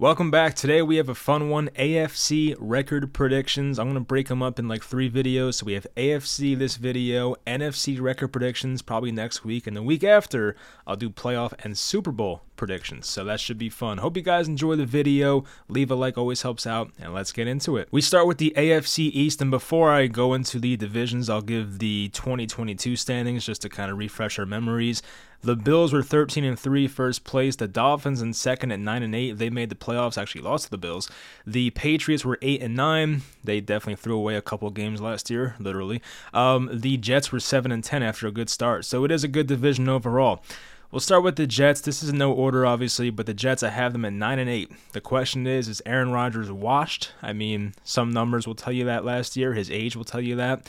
Welcome back. Today we have a fun one AFC record predictions. I'm going to break them up in like three videos. So we have AFC this video, NFC record predictions probably next week, and the week after, I'll do playoff and Super Bowl predictions. So that should be fun. Hope you guys enjoy the video. Leave a like, always helps out, and let's get into it. We start with the AFC East, and before I go into the divisions, I'll give the 2022 standings just to kind of refresh our memories. The Bills were 13 and 3 first place. The Dolphins in second at 9 and 8. They made the playoffs, actually lost to the Bills. The Patriots were 8 and 9. They definitely threw away a couple games last year, literally. Um, the Jets were 7 and 10 after a good start. So it is a good division overall. We'll start with the Jets. This is no order, obviously, but the Jets, I have them at 9 and 8. The question is, is Aaron Rodgers washed? I mean, some numbers will tell you that last year. His age will tell you that.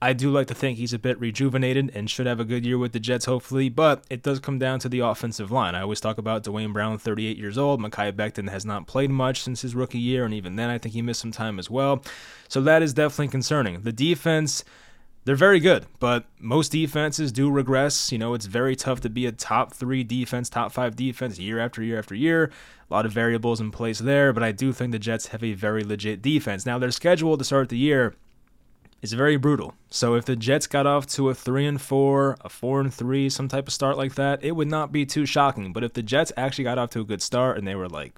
I do like to think he's a bit rejuvenated and should have a good year with the Jets, hopefully, but it does come down to the offensive line. I always talk about Duane Brown, 38 years old. Mekhi Becton has not played much since his rookie year, and even then, I think he missed some time as well. So that is definitely concerning. The defense. They're very good, but most defenses do regress. You know, it's very tough to be a top three defense, top five defense year after year after year. A lot of variables in place there, but I do think the Jets have a very legit defense. Now, their schedule to start the year is very brutal. So if the Jets got off to a 3 and 4, a 4 and 3, some type of start like that, it would not be too shocking. But if the Jets actually got off to a good start and they were like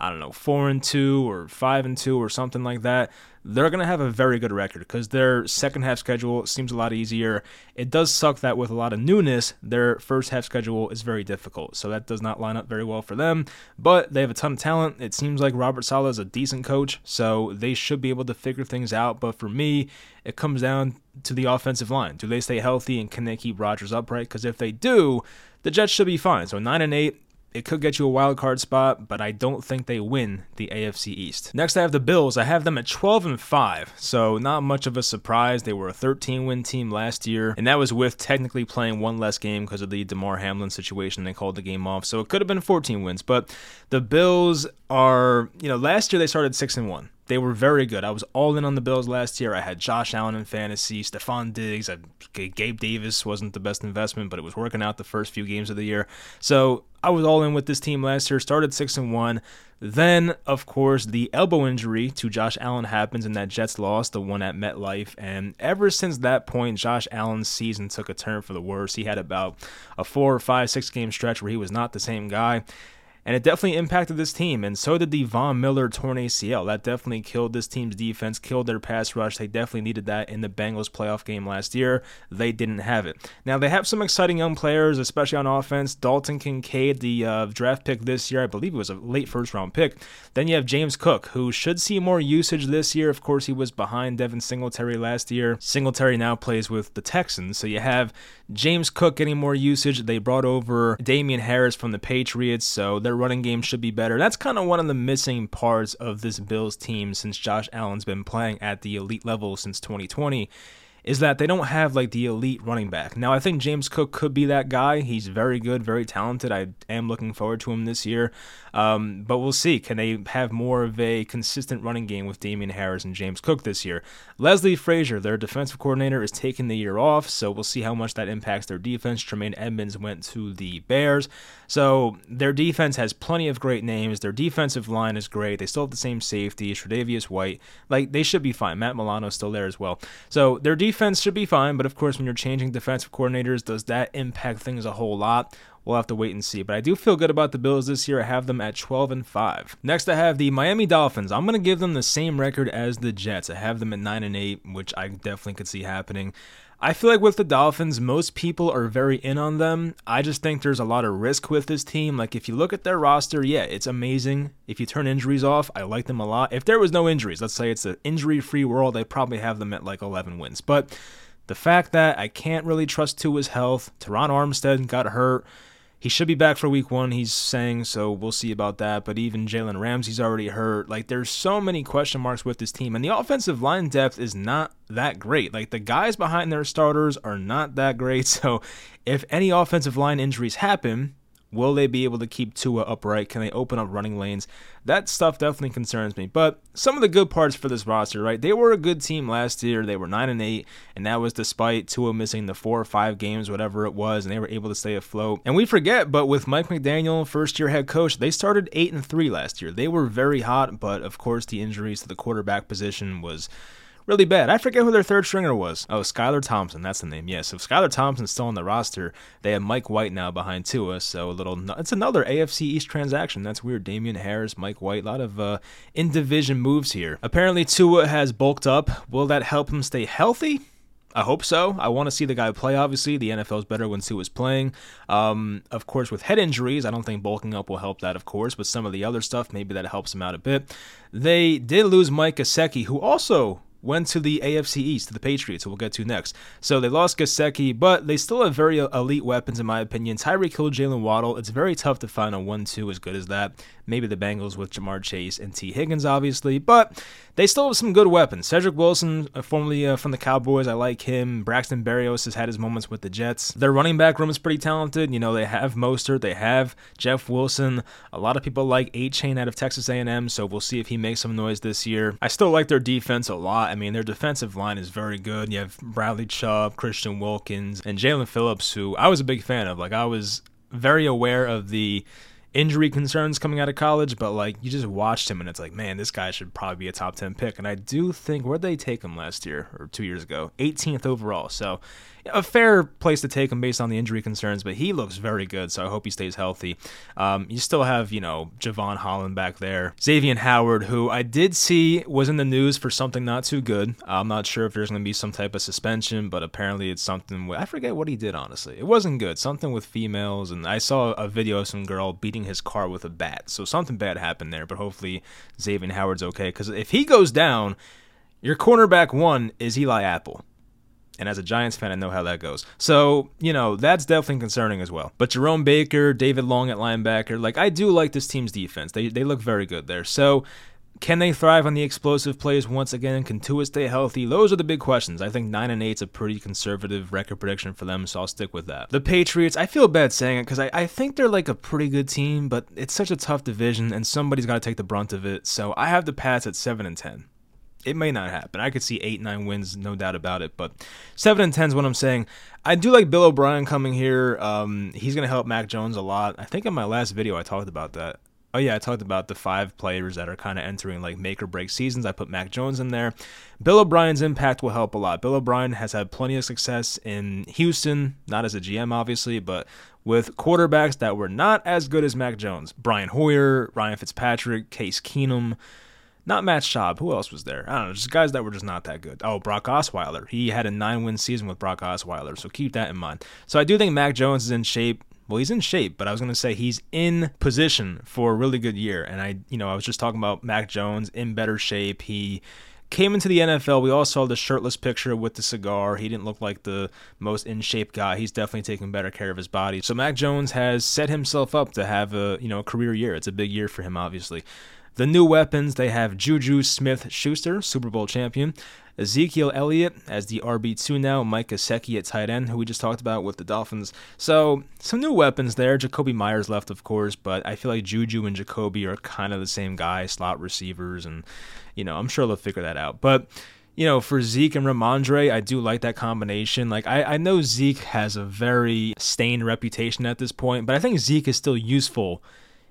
I don't know, 4 and 2 or 5 and 2 or something like that, they're going to have a very good record because their second half schedule seems a lot easier. It does suck that with a lot of newness, their first half schedule is very difficult. So that does not line up very well for them, but they have a ton of talent. It seems like Robert Saleh is a decent coach, so they should be able to figure things out. But for me, it comes down to the offensive line. Do they stay healthy and can they keep Rodgers upright? Because if they do, the Jets should be fine. So 9 and 8 it could get you a wild card spot, but I don't think they win the AFC East. Next, I have the Bills. I have them at 12 and 5, so not much of a surprise. They were a 13 win team last year, and that was with technically playing one less game because of the Damar Hamlin situation. They called the game off, so it could have been 14 wins. But the Bills are, you know, last year they started 6 and 1. They were very good. I was all in on the Bills last year. I had Josh Allen in fantasy, Stefon Diggs, I, Gabe Davis wasn't the best investment, but it was working out the first few games of the year. So I was all in with this team last year. Started six and one. Then, of course, the elbow injury to Josh Allen happens, and that Jets lost, the one at MetLife. And ever since that point, Josh Allen's season took a turn for the worse. He had about a four or five, six game stretch where he was not the same guy and it definitely impacted this team. And so did the Von Miller torn ACL. That definitely killed this team's defense, killed their pass rush. They definitely needed that in the Bengals playoff game last year. They didn't have it. Now they have some exciting young players, especially on offense. Dalton Kincaid, the uh, draft pick this year, I believe it was a late first round pick. Then you have James Cook, who should see more usage this year. Of course, he was behind Devin Singletary last year. Singletary now plays with the Texans, so you have James Cook getting more usage. They brought over Damien Harris from the Patriots, so their running game should be better. That's kind of one of the missing parts of this Bills team since Josh Allen's been playing at the elite level since 2020 is that they don't have like the elite running back. Now, I think James Cook could be that guy. He's very good, very talented. I am looking forward to him this year. Um, but we'll see. Can they have more of a consistent running game with Damien Harris and James Cook this year? Leslie Frazier, their defensive coordinator, is taking the year off, so we'll see how much that impacts their defense. Tremaine Edmunds went to the Bears. So their defense has plenty of great names. Their defensive line is great. They still have the same safety, Tre'Davious White. Like, they should be fine. Matt Milano's still there as well. So their defense defense should be fine, but of course, when you're changing defensive coordinators, does that impact things a whole lot? We'll have to wait and see. But I do feel good about the Bills this year. I have them at 12 and 5. Next, I have the Miami Dolphins. I'm going to give them the same record as the Jets. I have them at 9 and 8, which I definitely could see happening. I feel like with the Dolphins, most people are very in on them. I just think there's a lot of risk with this team. Like, if you look at their roster, yeah, it's amazing. If you turn injuries off, I like them a lot. If there was no injuries, let's say it's an injury free world, I'd probably have them at like 11 wins. But the fact that I can't really trust Tua's health, Terron Armstead got hurt. He should be back for week one, he's saying, so we'll see about that. But even Jalen Ramsey's already hurt. Like, there's so many question marks with this team. And the offensive line depth is not that great. Like, the guys behind their starters are not that great. So, if any offensive line injuries happen, Will they be able to keep Tua upright? Can they open up running lanes? That stuff definitely concerns me. But some of the good parts for this roster, right? They were a good team last year. They were nine and eight, and that was despite Tua missing the four or five games, whatever it was, and they were able to stay afloat. And we forget, but with Mike McDaniel, first year head coach, they started eight and three last year. They were very hot, but of course the injuries to the quarterback position was really bad. I forget who their third stringer was. Oh, Skylar Thompson. That's the name. Yes. If Skylar Thompson's still on the roster, they have Mike White now behind Tua. So a little. It's another AFC East transaction. That's weird. Damien Harris, Mike White. A lot of uh, in division moves here. Apparently Tua has bulked up. Will that help him stay healthy? I hope so. I want to see the guy play, obviously. The NFL is better when Tua is playing. Um, of course, with head injuries, I don't think bulking up will help that, of course, but some of the other stuff, maybe that helps him out a bit. They did lose Mike Gesicki, who also went to the AFC East, to the Patriots, who we'll get to next. So they lost Gesicki, but they still have very uh, elite weapons, in my opinion. Tyreek Hill, Jaylen Waddle. It's very tough to find a 1 2 as good as that. Maybe the Bengals with Ja'Marr Chase and Tee Higgins, obviously, but they still have some good weapons. Cedric Wilson, uh, formerly uh, from the Cowboys, I like him. Braxton Berrios has had his moments with the Jets. Their running back room is pretty talented. You know, they have Mostert, they have Jeff Wilson. A lot of people like Achane out of Texas A&M, so we'll see if he makes some noise this year. I still like their defense a lot. I mean, their defensive line is very good. You have Bradley Chubb, Christian Wilkins, and Jaelan Phillips, who I was a big fan of. Like, I was very aware of the injury concerns coming out of college, but like you just watched him and it's like, man, this guy should probably be a top 10 pick. And I do think, where'd they take him last year or two years ago? 18th overall. So a fair place to take him based on the injury concerns, but he looks very good, so I hope he stays healthy. Um, you still have, you know, Jevon Holland back there. Xavier Howard, who I did see was in the news for something not too good. I'm not sure if there's going to be some type of suspension, but apparently it's something. With, I forget what he did, honestly. It wasn't good. Something with females, and I saw a video of some girl beating his car with a bat. So something bad happened there, but hopefully Xavier Howard's okay, because if he goes down, your cornerback one is Eli Apple. And as a Giants fan, I know how that goes. So, you know, that's definitely concerning as well. But Jerome Baker, David Long at linebacker, like, I do like this team's defense. They, they look very good there. So, can they thrive on the explosive plays once again? Can Tua stay healthy? Those are the big questions. I think 9 and 8 is a pretty conservative record prediction for them, so I'll stick with that. The Patriots, I feel bad saying it because I, I think they're like a pretty good team, but it's such a tough division and somebody's got to take the brunt of it. So I have the Pats at 7 and 10 it may not happen. I could see eight, nine wins, no doubt about it. But seven and ten is what I'm saying. I do like Bill O'Brien coming here. Um, he's going to help Mac Jones a lot. I think in my last video I talked about that. Oh yeah, I talked about the five players that are kind of entering like make or break seasons. I put Mac Jones in there. Bill O'Brien's impact will help a lot. Bill O'Brien has had plenty of success in Houston, not as a GM obviously, but with quarterbacks that were not as good as Mac Jones. Brian Hoyer, Ryan Fitzpatrick, Case Keenum. Not Matt Schaub. Who else was there? I don't know. Just guys that were just not that good. Oh, Brock Osweiler. He had a nine win season with Brock Osweiler. So keep that in mind. So I do think Mac Jones is in shape. Well, he's in shape, but I was going to say he's in position for a really good year. And I, you know, I was just talking about Mac Jones in better shape. He came into the NFL. We all saw the shirtless picture with the cigar. He didn't look like the most in shape guy. He's definitely taking better care of his body. So Mac Jones has set himself up to have a you know a career year. It's a big year for him, obviously. The new weapons they have Juju Smith Schuster, Super Bowl champion, Ezekiel Elliott as the RB2 now, Mike Gesicki at tight end, who we just talked about with the Dolphins. So, some new weapons there. Jakobi Meyers left, of course, but I feel like Juju and Jacoby are kind of the same guy, slot receivers, and, you know, I'm sure they'll figure that out. But, you know, for Zeke and Rhamondre, I do like that combination. Like, I, I know Zeke has a very stained reputation at this point, but I think Zeke is still useful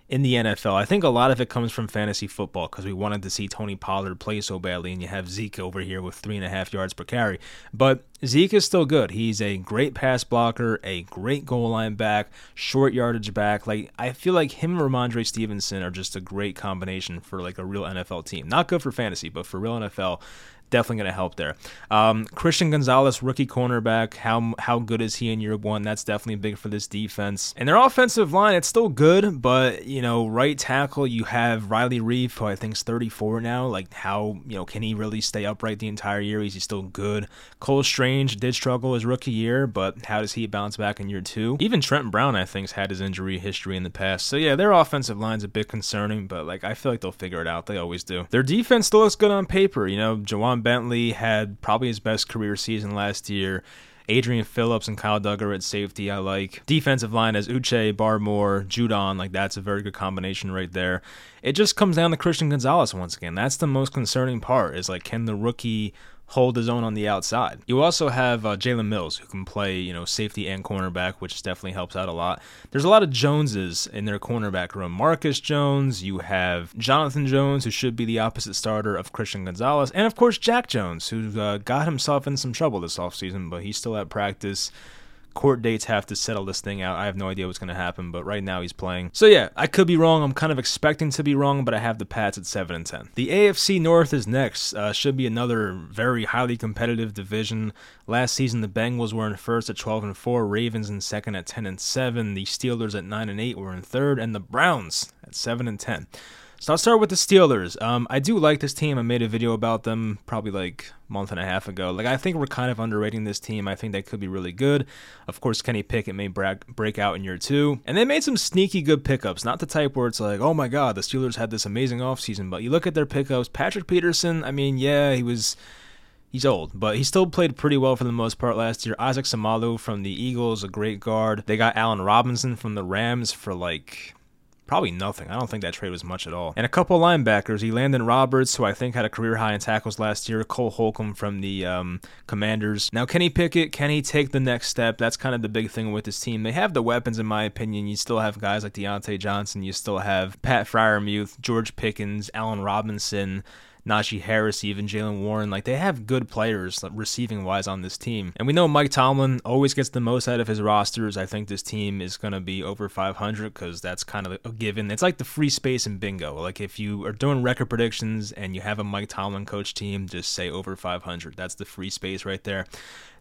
in the NFL. I think a lot of it comes from fantasy football because we wanted to see Tony Pollard play so badly, and you have Zeke over here with three and a half yards per carry. But Zeke is still good. He's a great pass blocker, a great goal line back, short yardage back. Like I feel like him and Rhamondre Stevenson are just a great combination for like a real NFL team. Not good for fantasy, but for real NFL, definitely going to help there. Um, Christian Gonzalez, rookie cornerback. How how good is he in year one? That's definitely big for this defense. And their offensive line, it's still good, but you know, right tackle, you have Riley Reiff, who I think is 34 now. Like, how you know can he really stay upright the entire year? Is he still good? Cole Strange did struggle his rookie year, but how does he bounce back in year two? Even Trent Brown, I think, has had his injury history in the past. So yeah, their offensive line's a bit concerning, but like I feel like they'll figure it out. They always do. Their defense still looks good on paper. You know, Bentley had probably his best career season last year. Adrian Phillips and Kyle Dugger at safety, I like. Defensive line as Uche, Barmore, Judon, like that's a very good combination right there. It just comes down to Christian Gonzalez once again. That's the most concerning part is like, can the rookie hold his own on the outside. You also have uh, Jalen Mills, who can play, you know, safety and cornerback, which definitely helps out a lot. There's a lot of Joneses in their cornerback room. Marcus Jones, you have Jonathan Jones, who should be the opposite starter of Christian Gonzalez, and of course Jack Jones, who uh, got himself in some trouble this offseason, but he's still at practice court dates have to settle this thing out. I have no idea what's going to happen, but right now he's playing. So yeah, I could be wrong. I'm kind of expecting to be wrong, but I have the Pats at 7 and 10. The AFC North is next. Uh, should be another very highly competitive division. Last season the Bengals were in first at 12 and 4, Ravens in second at 10 and 7, the Steelers at 9 and 8 were in third, and the Browns at 7 and 10. So I'll start with the Steelers. Um, I do like this team. I made a video about them probably like a month and a half ago. Like I think we're kind of underrating this team. I think they could be really good. Of course, Kenny Pickett may break break out in year two, and they made some sneaky good pickups. Not the type where it's like, oh my god, the Steelers had this amazing offseason. But you look at their pickups. Patrick Peterson. I mean, yeah, he was. He's old, but he still played pretty well for the most part last year. Isaac Seumalo from the Eagles, a great guard. They got Allen Robinson from the Rams for like probably nothing. I don't think that trade was much at all. And a couple linebackers, Elandon Roberts, who I think had a career high in tackles last year, Cole Holcomb from the um, Commanders. Now, Kenny Pickett, can he take the next step? That's kind of the big thing with this team. They have the weapons, in my opinion. You still have guys like Diontae Johnson. You still have Pat Freiermuth, George Pickens, Allen Robinson. Najee Harris, even Jaylen Warren. Like they have good players receiving wise on this team. And we know Mike Tomlin always gets the most out of his rosters. I think this team is going to be over 500 because that's kind of a given. It's like the free space in bingo. Like if you are doing record predictions and you have a Mike Tomlin coach team, just say over 500. That's the free space right there.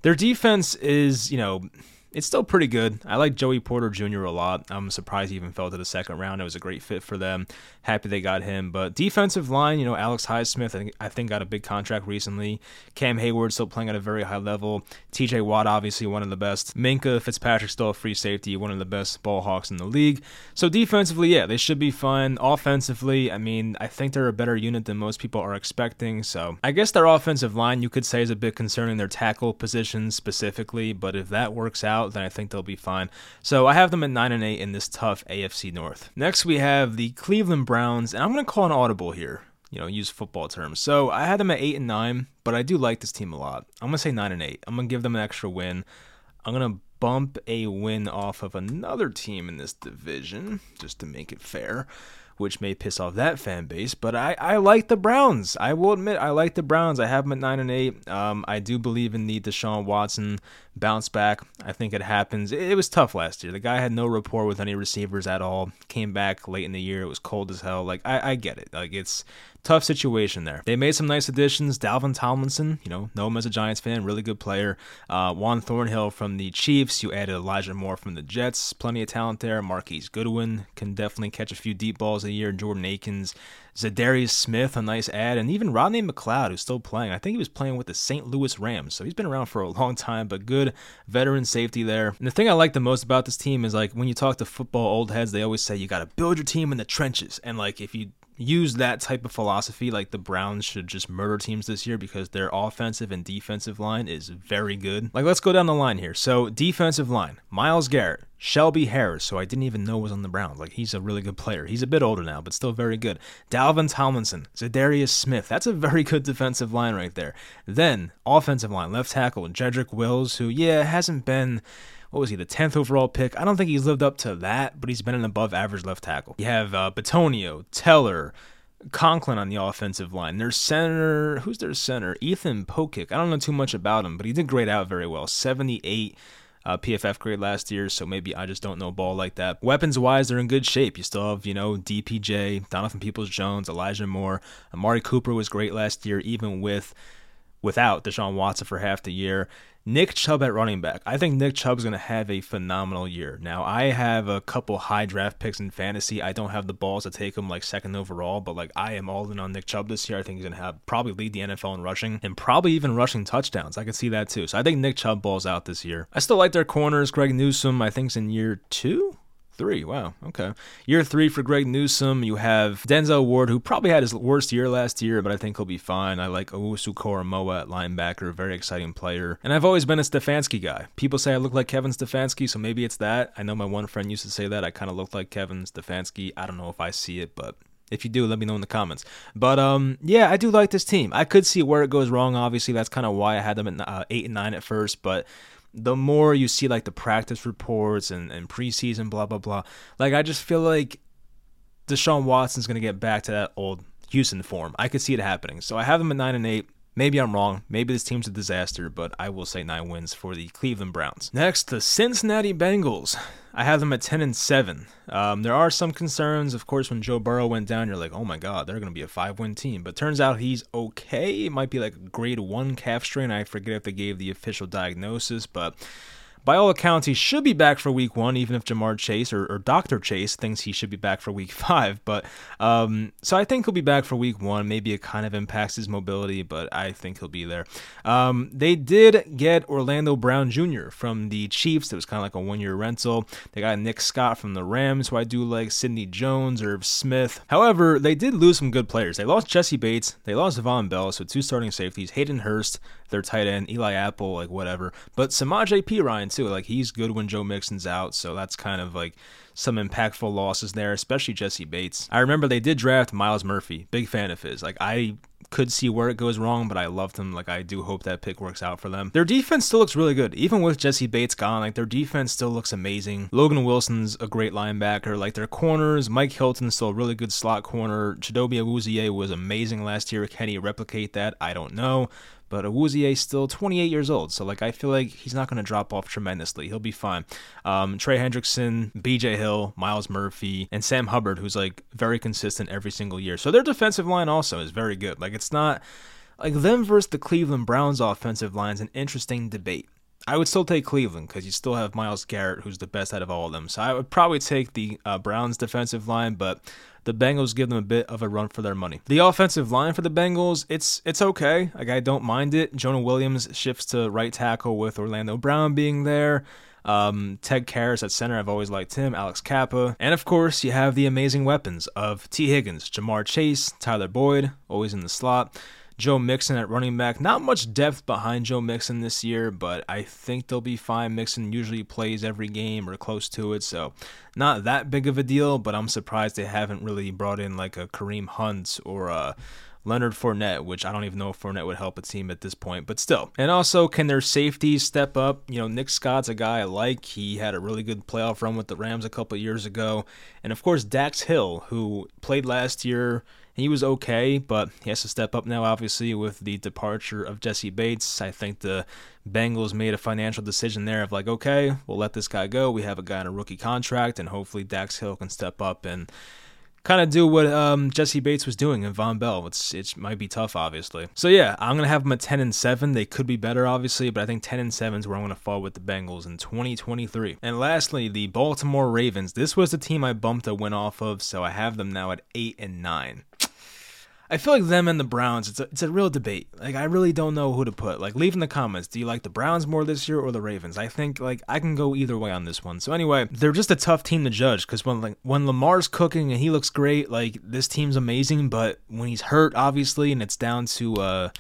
Their defense is, you know, it's still pretty good. I like Joey Porter Jr. a lot. I'm surprised he even fell to the second round. It was a great fit for them. Happy they got him. But defensive line, you know, Alex Highsmith, I think, got a big contract recently. Cam Heyward still playing at a very high level. TJ Watt, obviously one of the best. Minkah Fitzpatrick still a free safety, one of the best ball hawks in the league. So defensively, yeah, they should be fine. Offensively, I mean, I think they're a better unit than most people are expecting. So I guess their offensive line, you could say, is a bit concerning their tackle positions specifically. But if that works out, out, then I think they'll be fine. So I have them at 9 and 8 in this tough AFC North. Next, we have the Cleveland Browns, and I'm going to call an audible here. You know, use football terms. So I had them at 8 and 9, but I do like this team a lot. I'm going to say 9 and 8. I'm going to give them an extra win. I'm going to bump a win off of another team in this division just to make it fair which may piss off that fan base. But I, I like the Browns. I will admit I like the Browns. I have them at nine and eight. Um, I do believe in the Deshaun Watson bounce back. I think it happens. It, was tough last year. The guy had no rapport with any receivers at all. Came back late in the year. It was cold as hell. Like I, I get it. Like it's tough situation there. They made some nice additions. Dalvin Tomlinson, you know, know him as a Giants fan, really good player. Uh, Juan Thornhill from the Chiefs. You added Elijah Moore from the Jets. Plenty of talent there. Marquise Goodwin can definitely catch a few deep balls a year. Jordan Akins. Za'Darius Smith, a nice ad, and even Rodney McLeod, who's still playing. I think he was playing with the St. Louis Rams, so he's been around for a long time, but good veteran safety there. And the thing I like the most about this team is like when you talk to football old heads, they always say you got to build your team in the trenches, and like if you use that type of philosophy, like the Browns should just murder teams this year because their offensive and defensive line is very good. Like, let's go down the line here. So, defensive line Myles Garrett, Shelby Harris, so I didn't even know was on the Browns. Like, he's a really good player. He's a bit older now, but still very good. Dalvin Tomlinson, Za'Darius Smith. That's a very good defensive line right there. Then, offensive line, left tackle, Jedrick Wills, who, yeah, hasn't been what was he, the 10th overall pick? I don't think he's lived up to that, but he's been an above average left tackle. You have uh, Bitonio, Teller, Conklin on the offensive line. Their center, who's their center? Ethan Pocic. I don't know too much about him, but he did grade out very well. 78 uh, PFF grade last year, so maybe I just don't know ball like that. Weapons wise, they're in good shape. You still have, you know, DPJ, Donovan Peoples Jones, Elijah Moore. Amari Cooper was great last year, even with without Deshaun Watson for half the year. Nick Chubb at running back. I think Nick Chubb's going to have a phenomenal year. Now, I have a couple high draft picks in fantasy. I don't have the balls to take him like second overall, but like I am all in on Nick Chubb this year. I think he's going to have probably lead the NFL in rushing and probably even rushing touchdowns. I can see that too. So I think Nick Chubb balls out this year. I still like their corners. Greg Newsome, I think, is in year two Three. Wow. Okay. Year three for Greg Newsome. You have Denzel Ward, who probably had his worst year last year, but I think he'll be fine. I like Owusu Koramoah at linebacker, very exciting player. And I've always been a Stefanski guy. People say I look like Kevin Stefanski, so maybe it's that. I know my one friend used to say that. I kind of look like Kevin Stefanski. I don't know if I see it, but if you do, let me know in the comments. But um, yeah, I do like this team. I could see where it goes wrong. Obviously, that's kind of why I had them at uh, eight and nine at first. But the more you see like the practice reports and, and preseason, blah blah blah, like I just feel like Deshaun Watson's gonna get back to that old Houston form. I could see it happening. So I have him at nine and eight. Maybe I'm wrong. Maybe this team's a disaster, but I will say nine wins for the Cleveland Browns. Next, the Cincinnati Bengals. I have them at 10 and 7. Um, there are some concerns, of course, when Joe Burrow went down, you're like, oh my God, they're going to be a five win team. But turns out he's okay. It might be like grade one calf strain. I forget if they gave the official diagnosis, but by all accounts, he should be back for week one, even if Ja'Marr Chase or, or Dr. Chase thinks he should be back for week five. But um, so I think he'll be back for week one. Maybe it kind of impacts his mobility, but I think he'll be there. Um, they did get Orlando Brown Jr. from the Chiefs. It was kind of like a one year rental. They got Nick Scott from the Rams, who I do like, Sidney Jones, Irv Smith. However, they did lose some good players. They lost Jessie Bates, they lost Vonn Bell, so two starting safeties, Hayden Hurst, their tight end, Eli Apple, like whatever. But Samaje Too. Like he's good when Joe Mixon's out, so that's kind of like some impactful losses there, especially Jessie Bates. I remember they did draft Myles Murphy. Big fan of his. Like I could see where it goes wrong, but I loved him. Like I do hope that pick works out for them. Their defense still looks really good, even with Jessie Bates gone. Like their defense still looks amazing. Logan Wilson's a great linebacker. Like their corners, Mike Hilton's still a really good slot corner. Chidobe Awuzie was amazing last year. Can he replicate that? I don't know. But Awuzie is still 28 years old, so like I feel like he's not going to drop off tremendously. He'll be fine. Um, Trey Hendrickson, B.J. Hill, Myles Murphy, and Sam Hubbard, who's like very consistent every single year. So their defensive line also is very good. Like it's not like them versus the Cleveland Browns offensive line is an interesting debate. I would still take Cleveland because you still have Myles Garrett, who's the best out of all of them. So I would probably take the uh, Browns defensive line, but the Bengals give them a bit of a run for their money. The offensive line for the Bengals, it's it's okay. Like I don't mind it. Jonah Williams shifts to right tackle with Orlando Brown being there. Um, Ted Karras at center, I've always liked him. Alex Cappa. And of course, you have the amazing weapons of Tee Higgins, Ja'Marr Chase, Tyler Boyd, always in the slot. Joe Mixon at running back. Not much depth behind Joe Mixon this year, but I think they'll be fine. Mixon usually plays every game or close to it, so not that big of a deal, but I'm surprised they haven't really brought in like a Kareem Hunt or a Leonard Fournette, which I don't even know if Fournette would help a team at this point, but still. And also, can their safeties step up? You know, Nick Scott's a guy I like. He had a really good playoff run with the Rams a couple years ago. And of course, Dax Hill, who played last year he was okay, but he has to step up now, obviously, with the departure of Jessie Bates. I think the Bengals made a financial decision there of like, okay, we'll let this guy go. We have a guy on a rookie contract, and hopefully Dax Hill can step up and kind of do what um, Jessie Bates was doing in Vonn Bell. It's it might be tough, obviously. So yeah, I'm gonna have them at 10 and 7. They could be better, obviously, but I think 10 and 7 is where I'm gonna fall with the Bengals in 2023. And lastly, the Baltimore Ravens. This was the team I bumped a win off of, so I have them now at 8 and 9. I feel like them and the Browns, it's a, it's a real debate. Like, I really don't know who to put. Like, leave in the comments. Do you like the Browns more this year or the Ravens? I think, like, I can go either way on this one. So, anyway, they're just a tough team to judge because when, like, when Lamar's cooking and he looks great, like, this team's amazing. But when he's hurt, obviously, and it's down to, uh,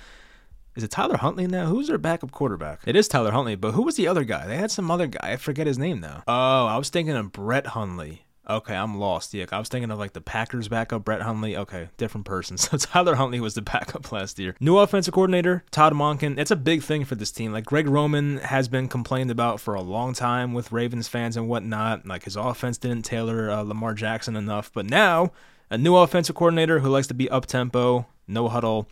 is it Tyler Huntley now? Who's their backup quarterback? It is Tyler Huntley, but who was the other guy? They had some other guy. I forget his name now. Oh, I was thinking of Brett Hundley. Okay, I'm lost. Yeah, I was thinking of like the Packers backup, Brett Hundley. Okay, different person. So Tyler Huntley was the backup last year. New offensive coordinator, Todd Monken. It's a big thing for this team. Like Greg Roman has been complained about for a long time with Ravens fans and whatnot. Like his offense didn't tailor uh, Lamar Jackson enough. But now, a new offensive coordinator who likes to be up tempo, no huddle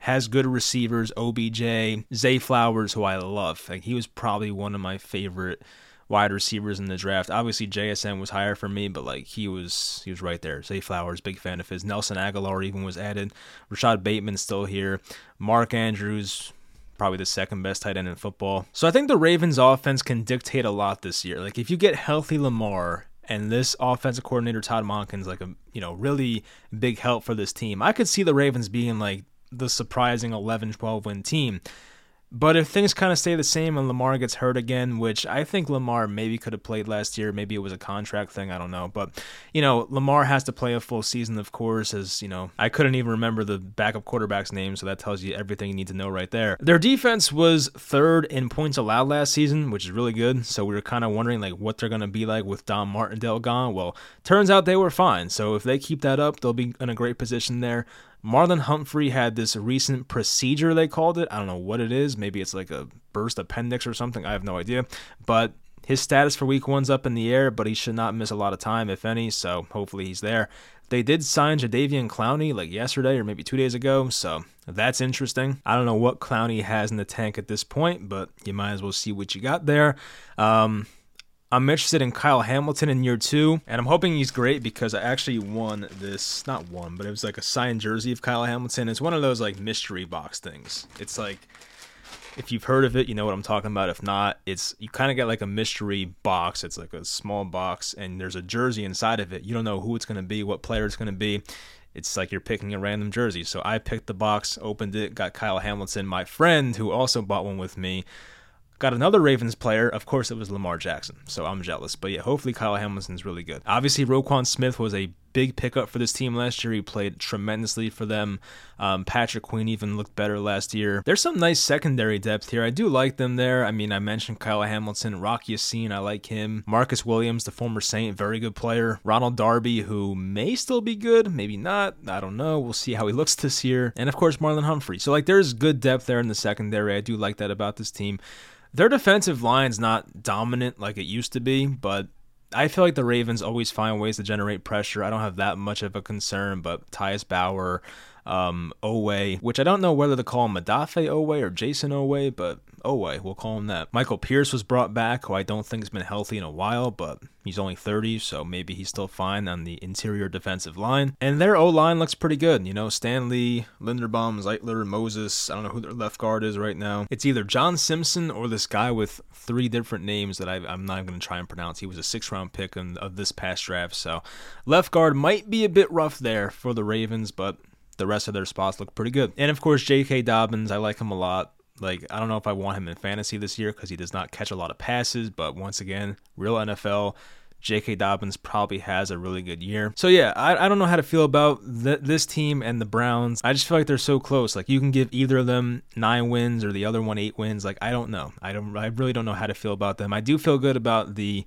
has good receivers, OBJ, Zay Flowers, who I love. Like he was probably one of my favorite wide receivers in the draft. Obviously, JSN was higher for me, but like he was he was right there. Zay Flowers, big fan of his. Nelson Agholor even was added. Rashod Bateman still here. Mark Andrews. Probably the second best tight end in football. So I think the Ravens offense can dictate a lot this year. Like if you get healthy Lamar and this offensive coordinator Todd Monken's like a you know really big help for this team. I could see the Ravens being like the surprising 11-12 win team. But if things kind of stay the same and Lamar gets hurt again, which I think Lamar maybe could have played last year, maybe it was a contract thing, I don't know. But, you know, Lamar has to play a full season, of course, as, you know, I couldn't even remember the backup quarterback's name, so that tells you everything you need to know right there. Their defense was third in points allowed last season, which is really good. So we were kind of wondering, like, what they're going to be like with Don Martindale gone. Well, turns out they were fine. So if they keep that up, they'll be in a great position there. Marlon Humphrey had this recent procedure, they called it. I don't know what it is. Maybe it's like a burst appendix or something. I have no idea. But his status for week one's up in the air, but he should not miss a lot of time, if any. So hopefully he's there. They did sign Jadeveon Clowney like yesterday or maybe two days ago, so that's interesting. I don't know what Clowney has in the tank at this point, but you might as well see what you got there. Um, I'm interested in Kyle Hamilton in year two, and I'm hoping he's great because I actually won this, not one, but it was like a signed jersey of Kyle Hamilton. It's one of those like mystery box things. It's like, if you've heard of it, you know what I'm talking about. If not, it's you kind of get like a mystery box. It's like a small box, and there's a jersey inside of it. You don't know who it's going to be, what player it's going to be. It's like you're picking a random jersey. So I picked the box, opened it, got Kyle Hamilton, my friend who also bought one with me Got another Ravens player. Of course, it was Lamar Jackson. So I'm jealous. But yeah, hopefully Kyle Hamilton's really good. Obviously, Roquan Smith was a big pickup for this team last year. He played tremendously for them. Um, Patrick Queen even looked better last year. There's some nice secondary depth here. I do like them there. I mean, I mentioned Kyle Hamilton, Rock Ya-Sin, I like him. Marcus Williams, the former Saint, very good player. Ronald Darby, who may still be good, maybe not. I don't know. We'll see how he looks this year. And of course, Marlon Humphrey. So, like, there's good depth there in the secondary. I do like that about this team. Their defensive line's not dominant like it used to be, but I feel like the Ravens always find ways to generate pressure. I don't have that much of a concern, but Tyus Bowser, um, Oweh, which I don't know whether to call him Odafe Oweh or Jason Oweh, but Oweh, we'll call him that. Michael Pierce was brought back, who I don't think has been healthy in a while, but he's only 30, so maybe he's still fine on the interior defensive line. And their O line looks pretty good. You know, Stanley, Linderbaum, Zeitler, Moses. I don't know who their left guard is right now. It's either John Simpson or this guy with three different names that I, am not going to try and pronounce. He was a six round pick in, of this past draft, so left guard might be a bit rough there for the Ravens, but the rest of their spots look pretty good. And of course, J.K. Dobbins, I like him a lot. Like, I don't know if I want him in fantasy this year because he does not catch a lot of passes, but once again, real NFL. J.K. Dobbins probably has a really good year. So, yeah, I, I don't know how to feel about th- this team and the Browns. I just feel like they're so close. Like, you can give either of them nine wins or the other one eight wins. Like, I don't know. I don't. I really don't know how to feel about them. I do feel good about the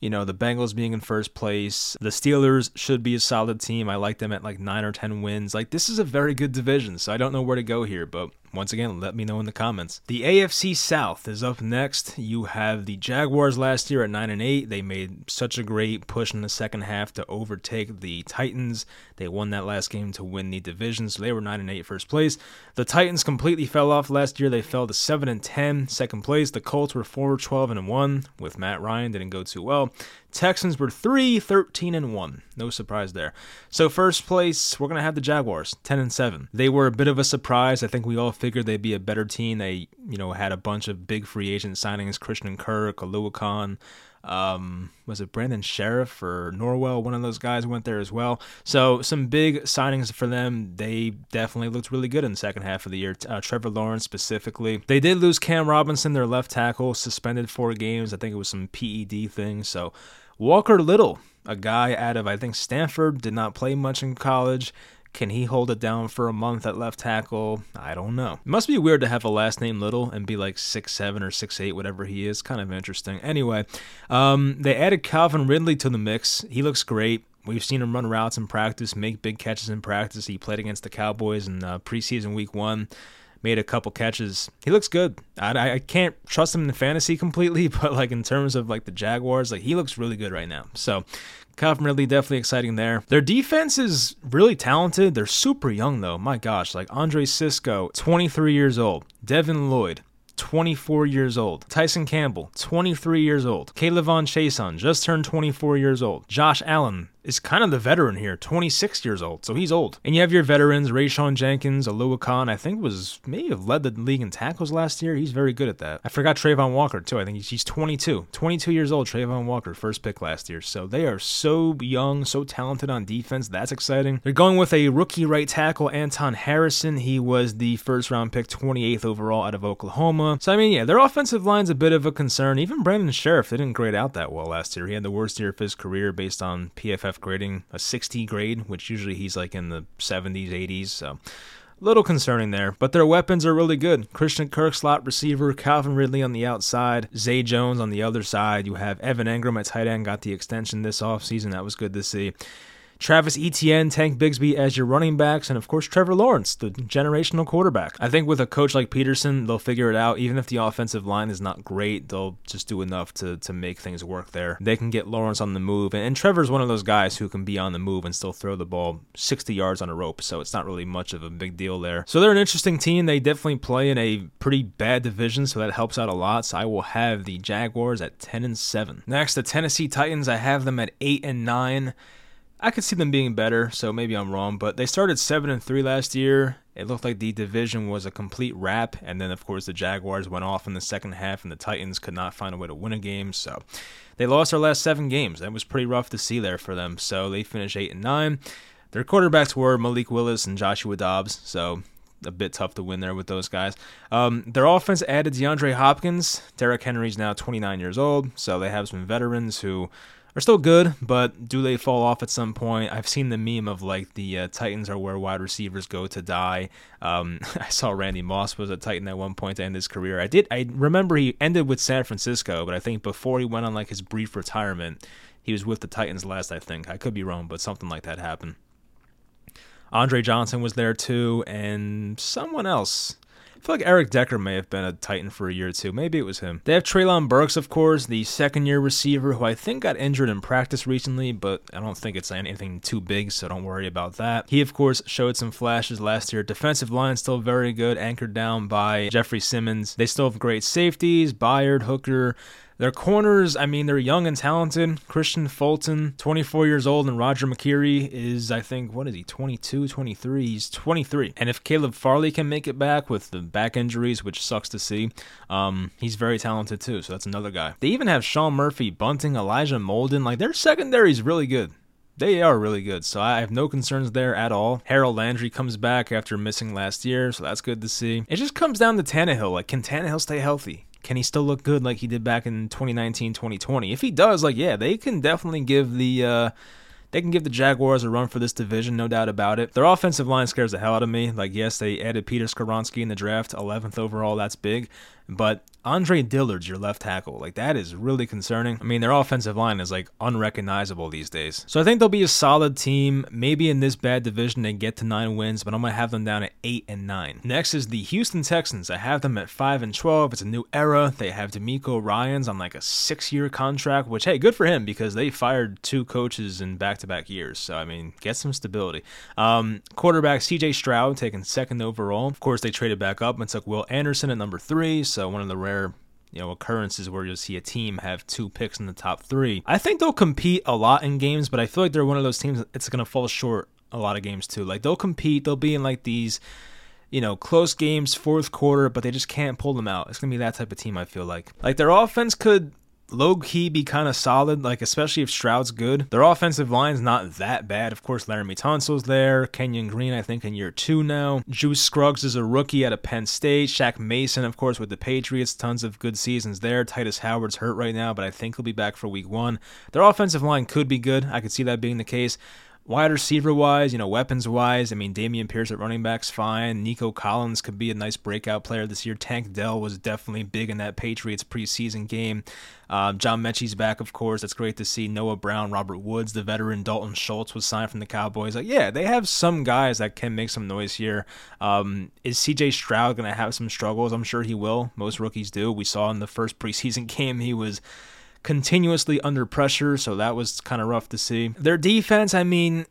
you know, the Bengals being in first place. The Steelers should be a solid team. I like them at like 9 or 10 wins. Like, this is a very good division, so I don't know where to go here, but once again, let me know in the comments. The AFC South is up next. You have the Jaguars last year at 9 and 8. They made such a great push in the second half to overtake the Titans. They won that last game to win the division, so they were 9 and 8 first place. The Titans completely fell off last year. They fell to 7 and 10 second place. The Colts were 4 12 and 1 with Matt Ryan didn't go too well. Texans were 3 13 and 1. No surprise there. So first place, we're going to have the Jaguars, 10 and 7. They were a bit of a surprise. I think we all figured they'd be a better team. They, you know, had a bunch of big free agent signings, Christian Kirk, Oluokun, um, was it Brandon Scherff or Norwell? One of those guys went there as well. So some big signings for them. They definitely looked really good in the second half of the year. Uh, Trevor Lawrence specifically. They did lose Cam Robinson, their left tackle, suspended four games. I think it was some PED thing. So Walker Little, a guy out of, I think, Stanford, did not play much in college. Can he hold it down for a month at left tackle? I don't know. It must be weird to have a last name Little and be like six seven or six eight, whatever he is. Kind of interesting. Anyway, um, they added Calvin Ridley to the mix. He looks great. We've seen him run routes in practice, make big catches in practice. He played against the Cowboys in uh, preseason week one made a couple catches. He looks good. I, I can't trust him in fantasy completely, but like in terms of like the Jaguars, like he looks really good right now. So Calvin Ridley definitely exciting there. Their defense is really talented. They're super young though. My gosh, like Andre Cisco, 23 years old. Devin Lloyd, 24 years old. Tyson Campbell, 23 years old. K'Lavon Chaisson just turned 24 years old. Josh Allen is kind of the veteran here, 26 years old, so he's old. And you have your veterans, Rayshawn Jenkins, Oluokun, I think was maybe have led the league in tackles last year. He's very good at that. I forgot Travon Walker too. I think he's 22, 22 years old. Travon Walker, first pick last year. So they are so young, so talented on defense. That's exciting. They're going with a rookie right tackle, Anton Harrison. He was the first round pick, 28th overall out of Oklahoma. So I mean, yeah, their offensive line's a bit of a concern. Even Brandon Scherff didn't grade out that well last year. He had the worst year of his career based on PFF grading, a 60 grade, which usually he's like in the 70s, 80s. So a little concerning there, but their weapons are really good. Christian Kirk, slot receiver, Calvin Ridley on the outside, Zay Jones on the other side. You have Evan Engram at tight end, got the extension this offseason. That was good to see. Travis Etienne, Tank Bigsby as your running backs, and of course Trevor Lawrence, the generational quarterback. I think with a coach like Pederson, they'll figure it out. Even if the offensive line is not great, they'll just do enough to, to make things work there. They can get Lawrence on the move, and, and Trevor's one of those guys who can be on the move and still throw the ball 60 yards on a rope, so it's not really much of a big deal there. So they're an interesting team. They definitely play in a pretty bad division, so that helps out a lot. So I will have the Jaguars at 10 and 7. Next, the Tennessee Titans, I have them at 8 and 9. I could see them being better, so maybe I'm wrong, but they started 7 and 3 last year. It looked like the division was a complete wrap, and then of course the Jaguars went off in the second half and the Titans could not find a way to win a game, so they lost their last 7 games. That was pretty rough to see there for them. So they finished 8 and 9. Their quarterbacks were Malik Willis and Joshua Dobbs, so a bit tough to win there with those guys. Um, their offense added DeAndre Hopkins. Derrick Henry's now 29 years old, so they have some veterans who are still good, but do they fall off at some point? I've seen the meme of like the uh, Titans are where wide receivers go to die. Um, I saw Randy Moss was a Titan at one point to end his career. I did. I remember he ended with San Francisco, but I think before he went on like his brief retirement, he was with the Titans last. I think I could be wrong, but something like that happened. Andre Johnson was there too, and someone else feel like Eric Decker may have been a Titan for a year or two. Maybe it was him. They have Treylon Burks, of course, the second year receiver who I think got injured in practice recently, but I don't think it's anything too big, so don't worry about that. He, of course, showed some flashes last year. Defensive line still very good, anchored down by Jeffrey Simmons. They still have great safeties, Byard, Hooker. Their corners, I mean, they're young and talented. Kristian Fulton, 24 years old, and Roger McCreary is, I think, what is he, 22, 23? He's 23. And if Caleb Farley can make it back with the back injuries, which sucks to see, um, he's very talented too. So that's another guy. They even have Sean Murphy, Bunting, Elijah Molden. Like their secondary is really good. They are really good, so I have no concerns there at all. Harold Landry comes back after missing last year, so that's good to see. It just comes down to Tannehill. Like, can Tannehill stay healthy? Can he still look good like he did back in 2019, 2020? If he does, like, yeah, they can definitely give the. Uh, they can give the Jaguars a run for this division, no doubt about it. Their offensive line scares the hell out of me. Like, yes, they added Peter Skoronski in the draft, 11th overall. That's big. But Andre Dillard's your left tackle. Like that is really concerning. I mean, their offensive line is like unrecognizable these days. So I think they'll be a solid team. Maybe in this bad division they get to nine wins, but I'm gonna have them down at eight and nine. Next is the Houston Texans. I have them at five and twelve. It's a new era. They have DeMeco Ryans on like a six-year contract, which hey, good for him because they fired two coaches in back-to-back years. So I mean, get some stability. Um, quarterback C.J. Stroud taken second overall. Of course, they traded back up and took Will Anderson at number three. So one of the rare you know occurrences where you'll see a team have two picks in the top three. I think they'll compete a lot in games, but I feel like they're one of those teams that's going to fall short a lot of games too. Like they'll compete, they'll be in like these you know, close games, fourth quarter, but they just can't pull them out. It's gonna be that type of team. I feel like, like their offense could low key be kind of solid, like especially if Stroud's good. Their offensive line's not that bad. Of course, Laremy Tunsil's there. Kenyon Green, I think, in year two now. Juice Scruggs is a rookie out of Penn State. Shaq Mason, of course, with the Patriots, tons of good seasons there. Tytus Howard's hurt right now, but I think he'll be back for week one. Their offensive line could be good. I could see that being the case. Wide receiver wise, you know, weapons wise, I mean, Dameon Pierce at running back's fine. Nico Collins could be a nice breakout player this year. Tank Dell was definitely big in that Patriots preseason game. Um, John Metchie's back, of course. That's great to see. Noah Brown, Robert Woods, the veteran. Dalton Schultz was signed from the Cowboys. Like, yeah, they have some guys that can make some noise here. Um, is CJ Stroud going to have some struggles? I'm sure he will. Most rookies do. We saw in the first preseason game he was continuously under pressure, so that was kind of rough to see. Their defense, I mean,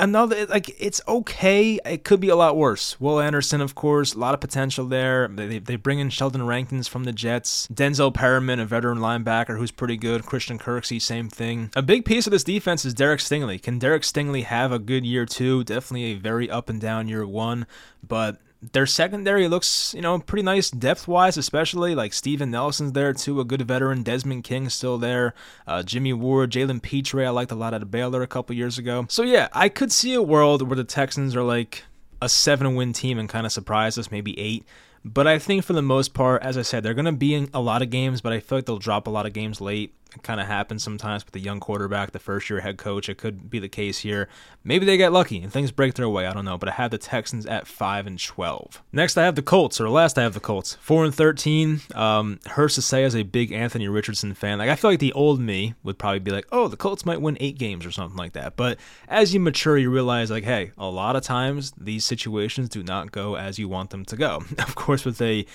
another like it's okay. It could be a lot worse. Will Anderson, of course, a lot of potential there. They, they bring in Sheldon Rankins from the Jets. Denzel Perryman, a veteran linebacker who's pretty good. Christian Kirksey, same thing. A big piece of this defense is Derek Stingley. Can Derek Stingley have a good year too? Definitely a very up and down year one, but their secondary looks, you know, pretty nice depth wise, especially like Steven Nelson's there too, a good veteran. Desmond King's still there. Uh, Jimmy Ward, Jalen Pitre, I liked a lot out of Baylor a couple years ago. So yeah, I could see a world where the Texans are like a seven win team and kind of surprise us, maybe eight. But I think for the most part, as I said, they're going to be in a lot of games, but I feel like they'll drop a lot of games late. Kind of happens sometimes with the young quarterback, the first year head coach. It could be the case here. Maybe they get lucky and things break their way. I don't know. But I have the Texans at five and twelve. Next, I have the Colts, or last I have the Colts, four and thirteen. Um, hurts to say, as a big Anthony Richardson fan, like I feel like the old me would probably be like, "Oh, the Colts might win eight games or something like that." But as you mature, you realize, like, hey, a lot of times these situations do not go as you want them to go. of course, with a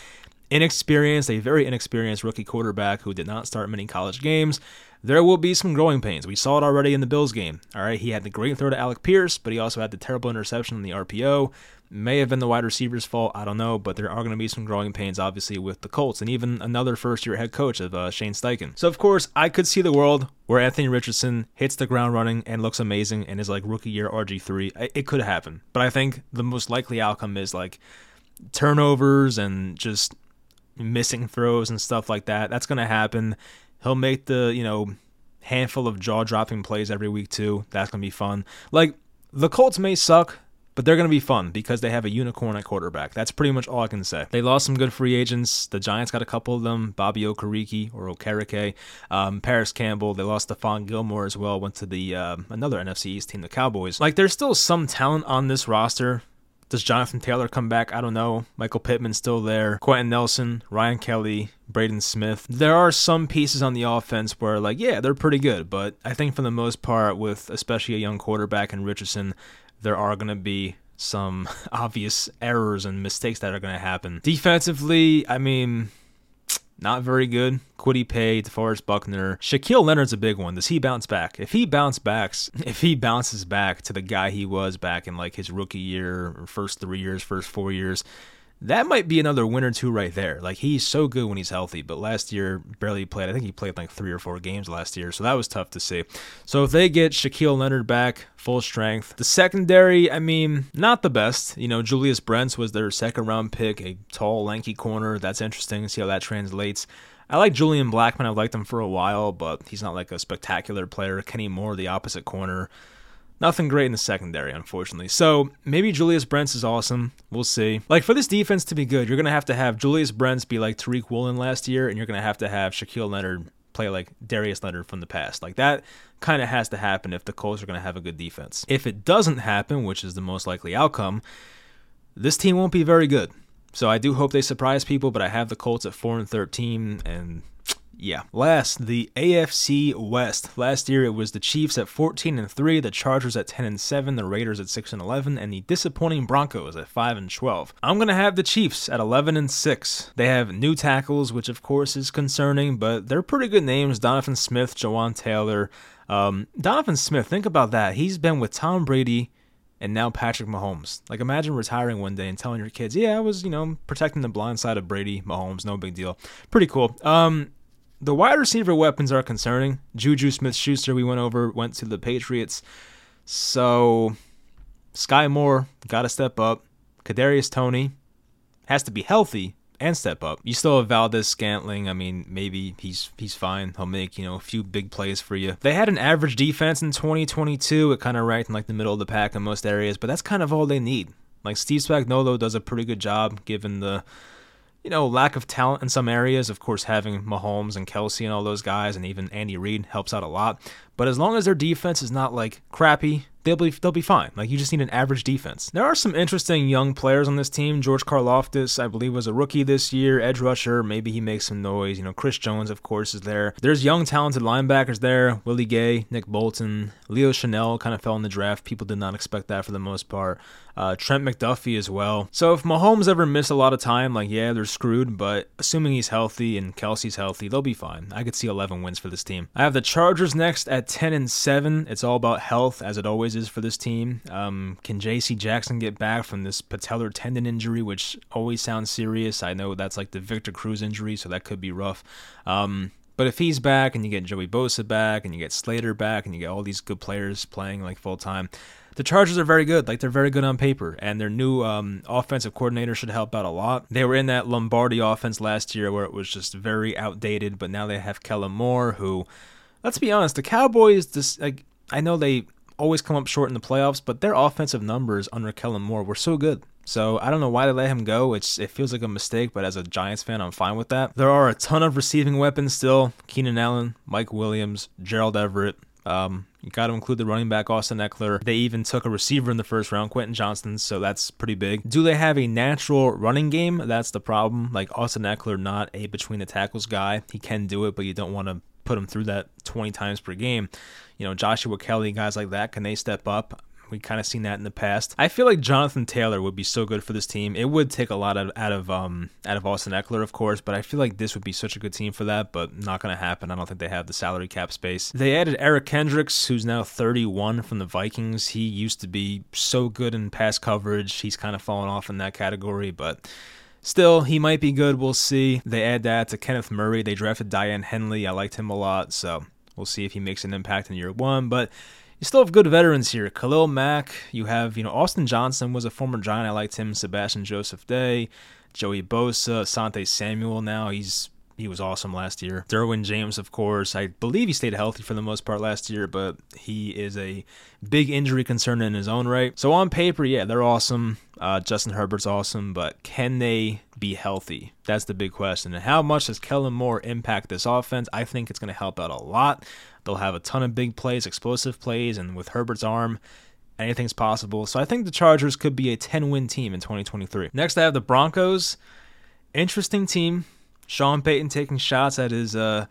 inexperienced, a very inexperienced rookie quarterback who did not start many college games, there will be some growing pains. We saw it already in the Bills game. All right, he had the great throw to Alec Pierce, but he also had the terrible interception in the RPO. May have been the wide receiver's fault, I don't know, but there are going to be some growing pains, obviously, with the Colts and even another first year head coach of uh, Shane Steichen. So, of course, I could see the world where Anthony Richardson hits the ground running and looks amazing and is like rookie year RG3. It could happen, but I think the most likely outcome is like turnovers and just missing throws and stuff like that. That's going to happen. He'll make the, you know, handful of jaw dropping plays every week too. That's going to be fun. Like the Colts may suck, but they're going to be fun because they have a unicorn at quarterback. That's pretty much all I can say. They lost some good free agents. The Giants got a couple of them Bobby Okereke or Okereke, um, Parris Campbell. They lost Stephon Gilmore as well, went to the uh, another NFC East team, the Cowboys. Like, there's still some talent on this roster does Jonathan Taylor come back? I don't know. Michael Pittman's still there. Quenton Nelson, Ryan Kelly, Braden Smith. There are some pieces on the offense where, like, yeah, they're pretty good, but I think for the most part, with especially a young quarterback in Richardson, there are going to be some obvious errors and mistakes that are going to happen. Defensively, I mean, not very good. Kwity Paye, DeForest Buckner. Shaquille Leonard's a big one. Does he bounce back? If he bounce backs, if he bounces back to the guy he was back in like his rookie year first three years, first four years, that might be another win or two right there. Like he's so good when he's healthy, but last year barely played. I think he played like three or four games last year, so that was tough to see. So if they get Shaquille Leonard back full strength, the secondary, I mean, not the best. You know, Julius Brents was their second round pick, a tall, lanky corner. That's interesting to see how that translates. I like Julian Blackmon. I've liked him for a while, but he's not like a spectacular player. Kenny Moore, the opposite corner. Nothing great in the secondary, unfortunately. So maybe Julius Brents is awesome. We'll see. Like for this defense to be good, you're gonna have to have Julius Brents be like Tariq Woolen last year, and you're gonna have to have Shaquille Leonard play like Darius Leonard from the past. Like that kind of has to happen if the Colts are gonna have a good defense. If it doesn't happen, which is the most likely outcome, this team won't be very good. So I do hope they surprise people, but I have the Colts at four and thirteen, and yeah. Last, the AFC West. Last year it was the Chiefs at 14 and 3, the Chargers at 10 and 7, the Raiders at 6 and 11, and the disappointing Broncos at 5 and 12. I'm going to have the Chiefs at 11 and 6. They have new tackles, which of course is concerning, but they're pretty good names. Donovan Smith, Jawaan Taylor. Um, Donovan Smith, think about that. He's been with Tom Brady and now Patrick Mahomes. Like imagine retiring one day and telling your kids, "Yeah, I was, you know, protecting the blind side of Brady, Mahomes, no big deal." Pretty cool. Um the wide receiver weapons are concerning. Juju Smith Schuster, we went over, went to the Patriots. So Sky Moore got to step up. Kadarius Toney has to be healthy and step up. You still have Valdes Scantling. I mean, maybe he's he's fine. He'll make you know a few big plays for you. They had an average defense in 2022. It kind of ranked in like the middle of the pack in most areas, but that's kind of all they need. Like Steve Spagnuolo does a pretty good job given the you know, lack of talent in some areas. Of course, having Mahomes and Kelce and all those guys, and even Andy Reid helps out a lot. But as long as their defense is not like crappy, they'll be they'll be fine. Like you just need an average defense. There are some interesting young players on this team. George Karlaftis, I believe, was a rookie this year. Edge rusher, maybe he makes some noise. You know, Chris Jones, of course, is there. There's young talented linebackers there. Willie Gay, Nick Bolton, Leo Chenal kind of fell in the draft. People did not expect that for the most part uh, Trent McDuffie as well. So if Mahomes ever miss a lot of time, like yeah, they're screwed. But assuming he's healthy and Kelce's healthy, they'll be fine. I could see 11 wins for this team. I have the Chargers next at 10 and 7. It's all about health, as it always for this team. Um, can J.C. Jackson get back from this patellar tendon injury, which always sounds serious? I know that's like the Victor Cruz injury, so that could be rough. Um, but if he's back and you get Joey Bosa back and you get Slater back and you get all these good players playing like full time, the Chargers are very good. Like they're very good on paper, and their new um, offensive coordinator should help out a lot. They were in that Lombardi offense last year where it was just very outdated, but now they have Kellen Moore, who, let's be honest, the Cowboys. This like I know they always come up short in the playoffs, but their offensive numbers under Kellen Moore were so good. So I don't know why they let him go. It's it feels like a mistake, but as a Giants fan, I'm fine with that. There are a ton of receiving weapons still: Keenan Allen, Mike Williams, Gerald Everett. Um, you got to include the running back Austin Ekeler. They even took a receiver in the first round, Quentin Johnston, so that's pretty big. Do they have a natural running game? That's the problem. Like Austin Ekeler, not a between the tackles guy. He can do it, but you don't want to put him through that 20 times per game. You know, Joshua Kelley, guys like that, can they step up? We kind of seen that in the past. I feel like Jonathan Taylor would be so good for this team. It would take a lot out, out of um out of Austin Ekeler, of course, but I feel like this would be such a good team for that. But not going to happen. I don't think they have the salary cap space. They added Eric Kendricks, who's now 31 from the Vikings. He used to be so good in pass coverage. He's kind of fallen off in that category, but. Still, he might be good. We'll see. They add that to Kenneth Murray. They drafted Daiyan Henley. I liked him a lot, so we'll see if he makes an impact in year one. But you still have good veterans here. Khalil Mack. You have, you know, Austin Johnson was a former Giant. I liked him. Sebastian Joseph Day. Joey Bosa. Sante Samuel now. He's he was awesome last year. Derwin James, of course, I believe he stayed healthy for the most part last year, but he is a big injury concern in his own right. So on paper, yeah, they're awesome. Uh, Justin Herbert's awesome, but can they be healthy? That's the big question. And how much does Kellen Moore impact this offense? I think it's going to help out a lot. They'll have a ton of big plays, explosive plays, and with Herbert's arm, anything's possible. So I think the Chargers could be a 10 win team in 2023. Next, I have the Broncos. Interesting team. Sean Payton taking shots at his uh,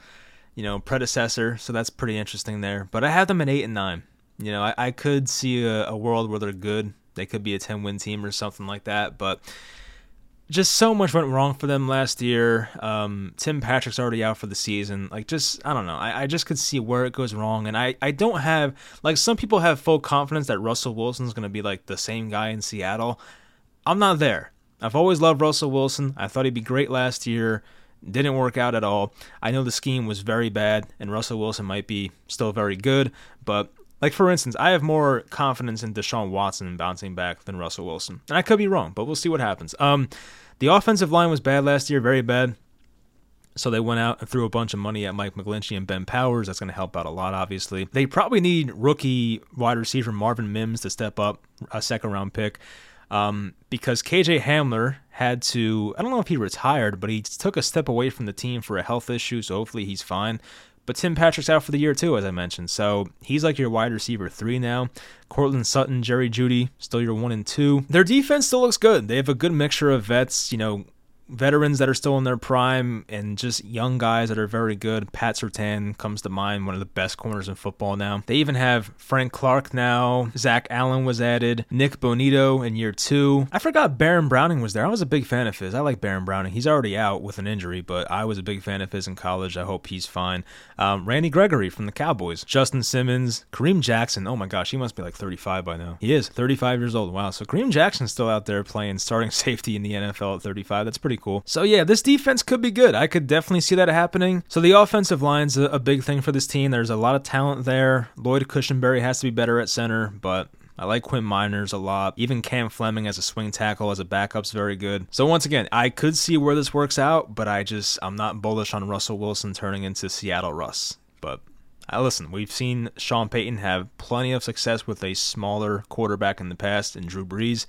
you know, predecessor, so that's pretty interesting there. But I have them at eight and nine. You know, I, I could see a, a world where they're good. They could be a ten win team or something like that, but just so much went wrong for them last year. Um, Tim Patrick's already out for the season. Like, just I don't know. I, I just could see where it goes wrong, and I I don't have like some people have full confidence that Russell Wilson's going to be like the same guy in Seattle. I'm not there. I've always loved Russell Wilson. I thought he'd be great last year. Didn't work out at all. I know the scheme was very bad, and Russell Wilson might be still very good, but like for instance, I have more confidence in Deshaun Watson bouncing back than Russell Wilson, and I could be wrong, but we'll see what happens. Um, the offensive line was bad last year, very bad. So they went out and threw a bunch of money at Mike McGlinchey and Ben Powers. That's going to help out a lot, obviously. They probably need rookie wide receiver Marvin Mims to step up, a second round pick um, because KJ Hamler had to, I don't know if he retired, but he took a step away from the team for a health issue, so hopefully he's fine. But Tim Patrick's out for the year too, as I mentioned. So he's like your wide receiver three now. Courtland Sutton, Jerry Jeudy, still your one and two. Their defense still looks good. They have a good mixture of vets, you know, veterans that are still in their prime and just young guys that are very good. Pat Surtain comes to mind, one of the best corners in football now. They even have Frank Clark now. Zach Allen was added. Nik Bonitto in year two. I forgot Baron Browning was there. I was a big fan of his. I like Baron Browning. He's already out with an injury, but I was a big fan of his in college. I hope he's fine. Um, Randy Gregory from the Cowboys. Justin Simmons. Kareem Jackson. Oh my gosh, he must be like 35 by now. He is 35 years old. Wow. So Kareem Jackson's still out there playing starting safety in the NFL at 35. That's pretty cool. So yeah, this defense could be good. I could definitely see that happening. So the offensive line's a, a big thing for this team. There's a lot of talent there. Lloyd Cushenberry has to be better at center, but I like Quinn Meinerz a lot. Even Cam Fleming as a swing tackle as a backup's very good. So once again, I could see where this works out, but I just I'm not bullish on Russell Wilson turning into Seattle Russ. But listen, we've seen Sean Payton have plenty of success with a smaller quarterback in the past and Drew Brees.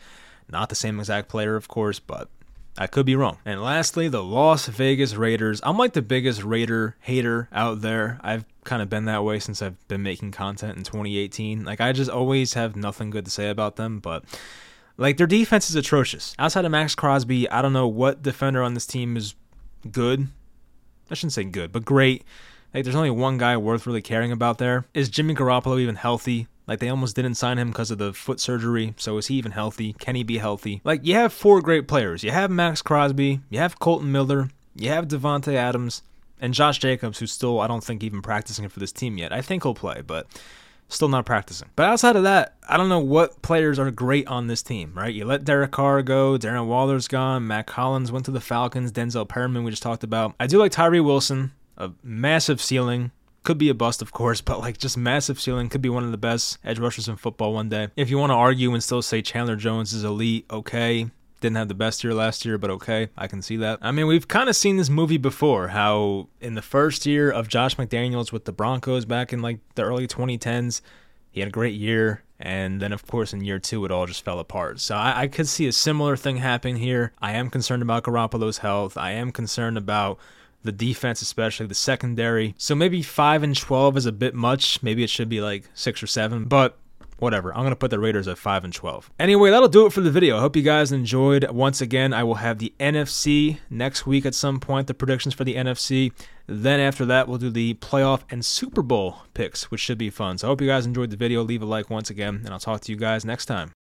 Not the same exact player, of course, but I could be wrong. And lastly, the Las Vegas Raiders. I'm like the biggest Raider hater out there. I've kind of been that way since I've been making content in 2018. Like, I just always have nothing good to say about them, but. Like their defense is atrocious. Outside of Maxx Crosby, I don't know what defender on this team is good. I shouldn't say good, but great. Like there's only one guy worth really caring about there. Is Jimmy Garoppolo even healthy? Like they almost didn't sign him because of the foot surgery. So is he even healthy? Can he be healthy? Like you have four great players. You have Maxx Crosby. You have Kolton Miller. You have Davante Adams and Josh Jacobs, who's still I don't think even practicing for this team yet. I think he'll play, but still not practicing. But outside of that, I don't know what players are great on this team, right? You let Derek Carr go, Darren Waller's gone, Mack Hollins went to the Falcons, Denzel Perryman we just talked about. I do like Tyree Wilson, a massive ceiling. Could be a bust, of course, but like just massive ceiling. Could be one of the best edge rushers in football one day. If you want to argue and still say Chandler Jones is elite, okay. Didn't have the best year last year, but okay, I can see that. I mean, we've kind of seen this movie before. How in the first year of Josh McDaniels with the Broncos back in like the early 2010s, he had a great year. And then, of course, in year two, it all just fell apart. So I, I could see a similar thing happening here. I am concerned about Garoppolo's health. I am concerned about the defense, especially the secondary. So maybe 5 and 12 is a bit much. Maybe it should be like 6 or 7. But whatever. I'm going to put the Raiders at 5 and 12. Anyway, that'll do it for the video. I hope you guys enjoyed. Once again, I will have the NFC next week at some point, the predictions for the NFC. Then after that, we'll do the playoff and Super Bowl picks, which should be fun. So I hope you guys enjoyed the video. Leave a like once again, and I'll talk to you guys next time.